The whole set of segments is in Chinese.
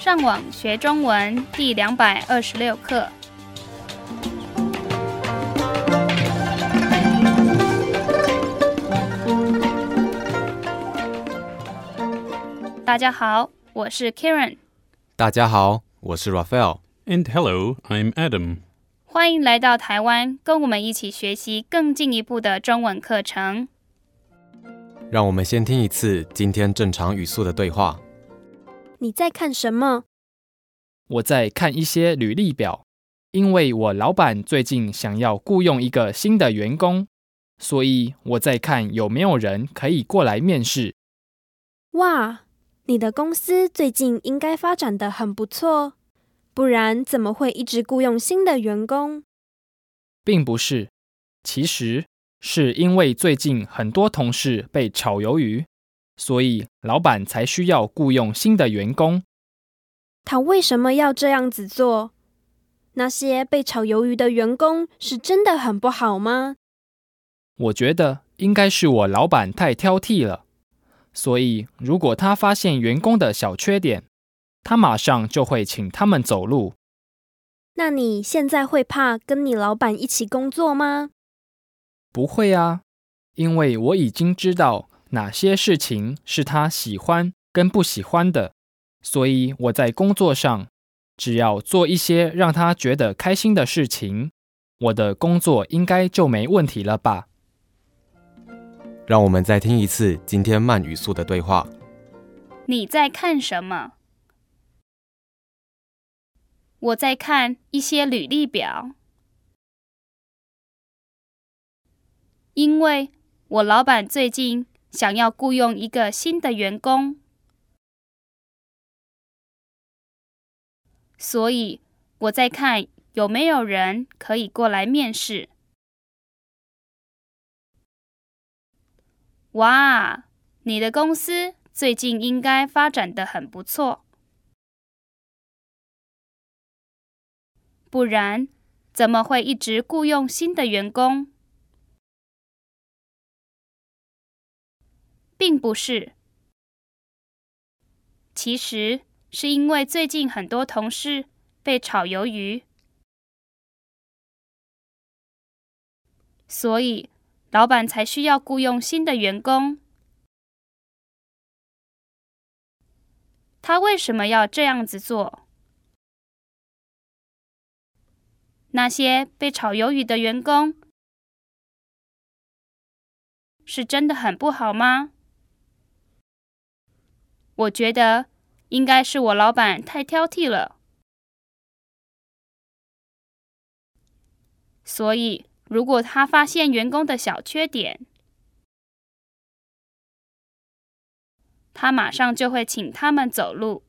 上网学中文第两百二十六课。大家好，我是 Karen，大家好，我是 Raphael。And hello, I'm Adam. 欢迎来到台湾，跟我们一起学习更进一步的中文课程。让我们先听一次今天正常语速的对话。你在看什么？我在看一些履历表，因为我老板最近想要雇佣一个新的员工，所以我在看有没有人可以过来面试。哇，你的公司最近应该发展的很不错，不然怎么会一直雇佣新的员工？并不是，其实是因为最近很多同事被炒鱿鱼，所以老板才需要雇佣新的员工。他为什么要这样子做？那些被炒鱿鱼的员工是真的很不好吗？我觉得应该是我老板太挑剔了，所以如果他发现员工的小缺点，他马上就会请他们走路。那你现在会怕跟你老板一起工作吗？不会啊，因为我已经知道哪些事情是他喜欢跟不喜欢的，所以我在工作上只要做一些让他觉得开心的事情，我的工作应该就没问题了吧？让我们再听一次今天慢语速的对话。你在看什么？我在看一些履历表，因为我老板最近想要雇佣一个新的员工，所以我在看有没有人可以过来面试。哇，你的公司最近应该发展的很不错，不然怎么会一直雇佣新的员工？并不是，其实是因为最近很多同事被炒鱿鱼，所以老板才需要雇佣新的员工。他为什么要这样子做？那些被炒鱿鱼的员工是真的很不好吗？我觉得应该是我老板太挑剔了，所以如果他发现员工的小缺点，他马上就会请他们走路。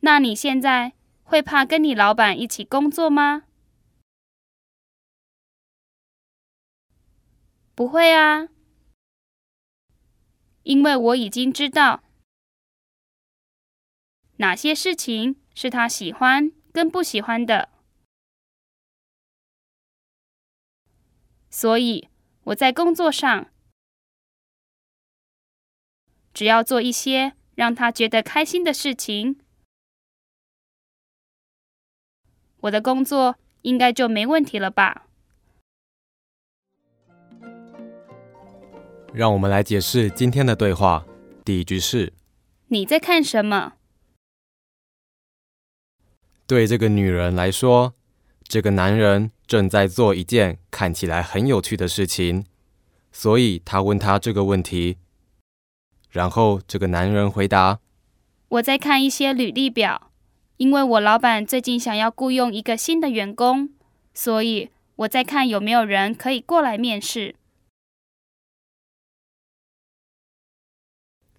那你现在会怕跟你老板一起工作吗？不会啊，因为我已经知道哪些事情是他喜欢跟不喜欢的，所以我在工作上只要做一些让他觉得开心的事情，我的工作应该就没问题了吧？让我们来解释今天的对话。第一句是：你在看什么？对这个女人来说，这个男人正在做一件看起来很有趣的事情，所以她问他这个问题。然后这个男人回答：我在看一些履历表，因为我老板最近想要雇佣一个新的员工，所以我在看有没有人可以过来面试。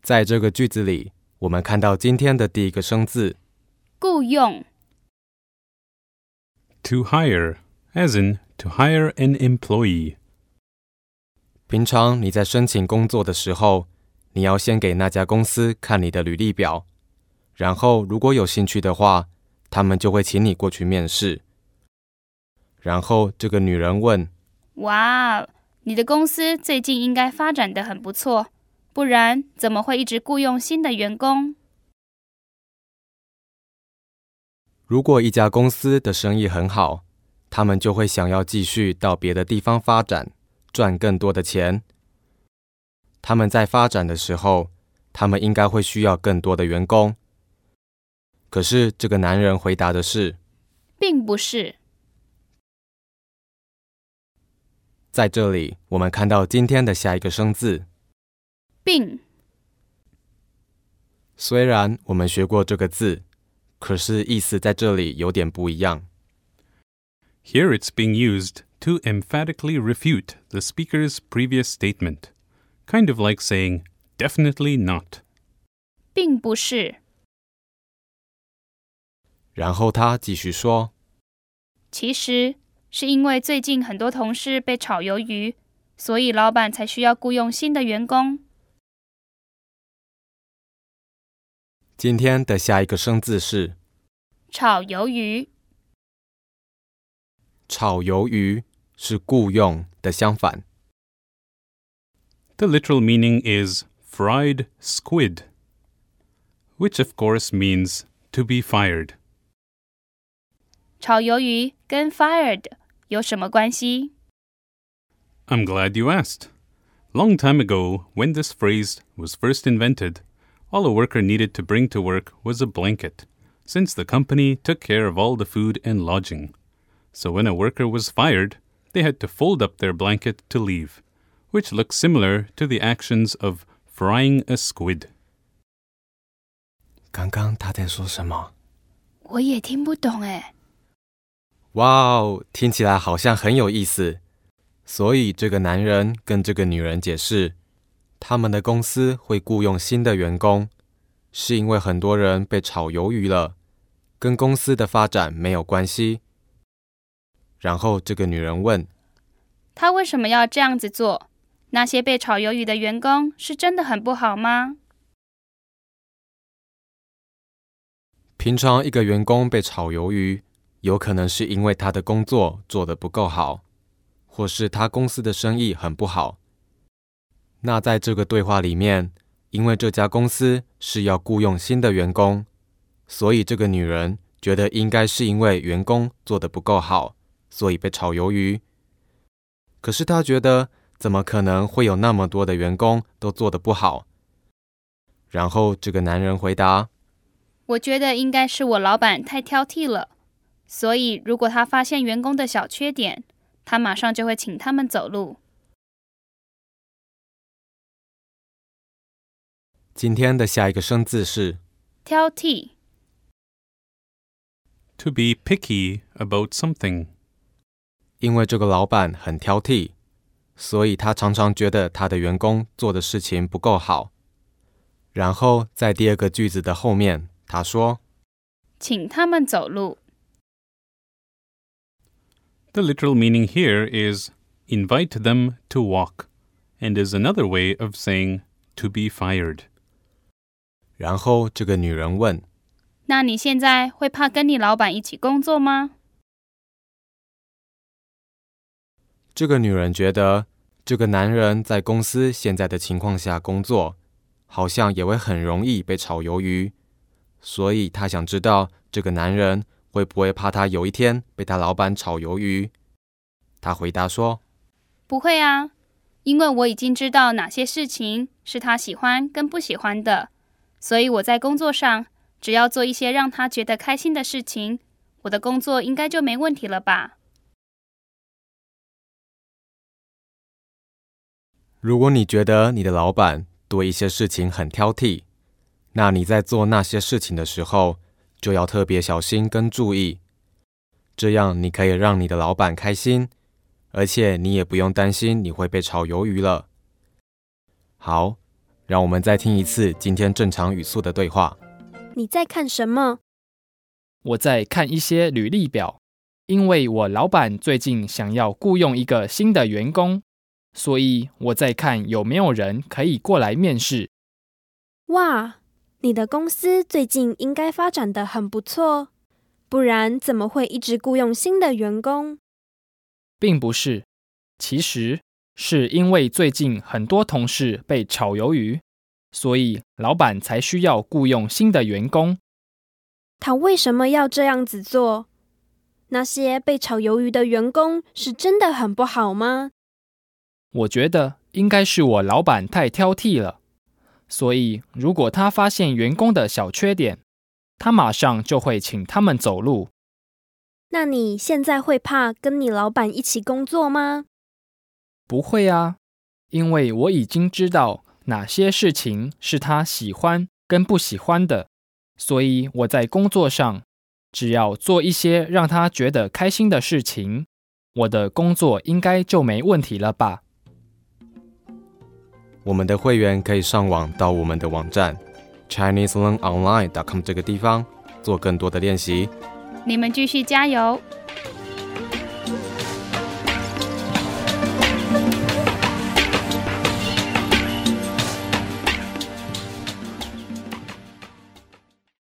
在这个句子里，我们看到今天的第一个生字雇佣 To hire, as in to hire an employee. 平常你在申请工作的时候，你要先给那家公司看你的履历表，然后如果有兴趣的话，他们就会请你过去面试。然后这个女人问：“哇，你的公司最近应该发展的很不错，不然怎么会一直雇佣新的员工？如果一家公司的生意很好，他们就会想要继续到别的地方发展，赚更多的钱。他们在发展的时候，他们应该会需要更多的员工。可是这个男人回答的是，并不是。在这里，我们看到今天的下一个生字并。虽然我们学过这个字，可是意思在这里有点不一样。Here it's being used to emphatically refute the speaker's previous statement, kind of like saying, definitely not. 并不是。然后他继续说，其实是因为最近很多同事被炒鱿鱼，所以老板才需要雇佣新的员工。今天的下一个生字是炒鱿鱼，炒鱿鱼，是雇佣的相反。 The literal meaning is fried squid, which of course means to be fired. 炒鱿鱼跟 fired 有什么关系？ I'm glad you asked. Long time ago, when this phrase was first invented, all a worker needed to bring to work was a blanket, since the company took care of all the food and lodging. So when a worker was fired, they had to fold up their blanket to leave, which looks similar to the actions of frying a squid. 刚刚他在说什么？我也听不懂哎。哇哦，听起来好像很有意思。所以这个男人跟这个女人解释， 他们的公司会雇佣新的员工，是因为很多人被炒鱿鱼了，跟公司的发展没有关系。然后这个女人问，他为什么要这样子做？那些被炒鱿鱼的员工是真的很不好吗？平常一个员工被炒鱿鱼，有可能是因为他的工作做得不够好，或是他公司的生意很不好。那在这个对话里面，因为这家公司是要雇佣新的员工，所以这个女人觉得应该是因为员工做得不够好，所以被炒鱿鱼。可是她觉得，怎么可能会有那么多的员工都做得不好？然后这个男人回答。我觉得应该是我老板太挑剔了，所以如果他发现员工的小缺点，他马上就会请他们走路。今天的下一个生字是挑剔， To be picky about something. 因为这个老板很挑剔，所以他常常觉得他的员工做的事情不够好。然后在第二个句子的后面，他说请他们走路。 The literal meaning here is invite them to walk, and is another way of saying to be fired. 然后这个女人问那你现在会怕跟你老板一起工作吗？这个女人觉得这个男人在公司现在的情况下工作，好像也会很容易被炒鱿鱼，所以她想知道这个男人会不会怕他有一天被他老板炒鱿鱼。他回答说不会啊，因为我已经知道哪些事情是他喜欢跟不喜欢的，所以我在工作上只要做一些让他觉得开心的事情，我的工作应该就没问题了吧？：“如果你觉得你的老板对一些事情很挑剔，那你在做那些事情的时候就要特别小心跟注意，这样你可以让你的老板开心，而且你也不用担心你会被炒鱿鱼了。好，让我们再听一次今天正常语速的对话。你在看什么？我在看一些履历表，因为我老板最近想要雇佣一个新的员工，所以我在看有没有人可以过来面试。哇，你的公司最近应该发展的很不错，不然怎么会一直雇佣新的员工？并不是，其实是因为最近很多同事被炒鱿鱼，所以老板才需要雇佣新的员工。他为什么要这样子做？那些被炒鱿鱼的员工是真的很不好吗？我觉得应该是我老板太挑剔了。所以，如果他发现员工的小缺点，他马上就会请他们走路。那你现在会怕跟你老板一起工作吗？不会啊，因为我已经知道哪些事情是他喜欢跟不喜欢的，所以我在工作上只要做一些让他觉得开心的事情，我的工作应该就没问题了吧。我们的会员可以上网到我们的网站 ChineseLearnOnline.com 这个地方做更多的练习。你们继续加油！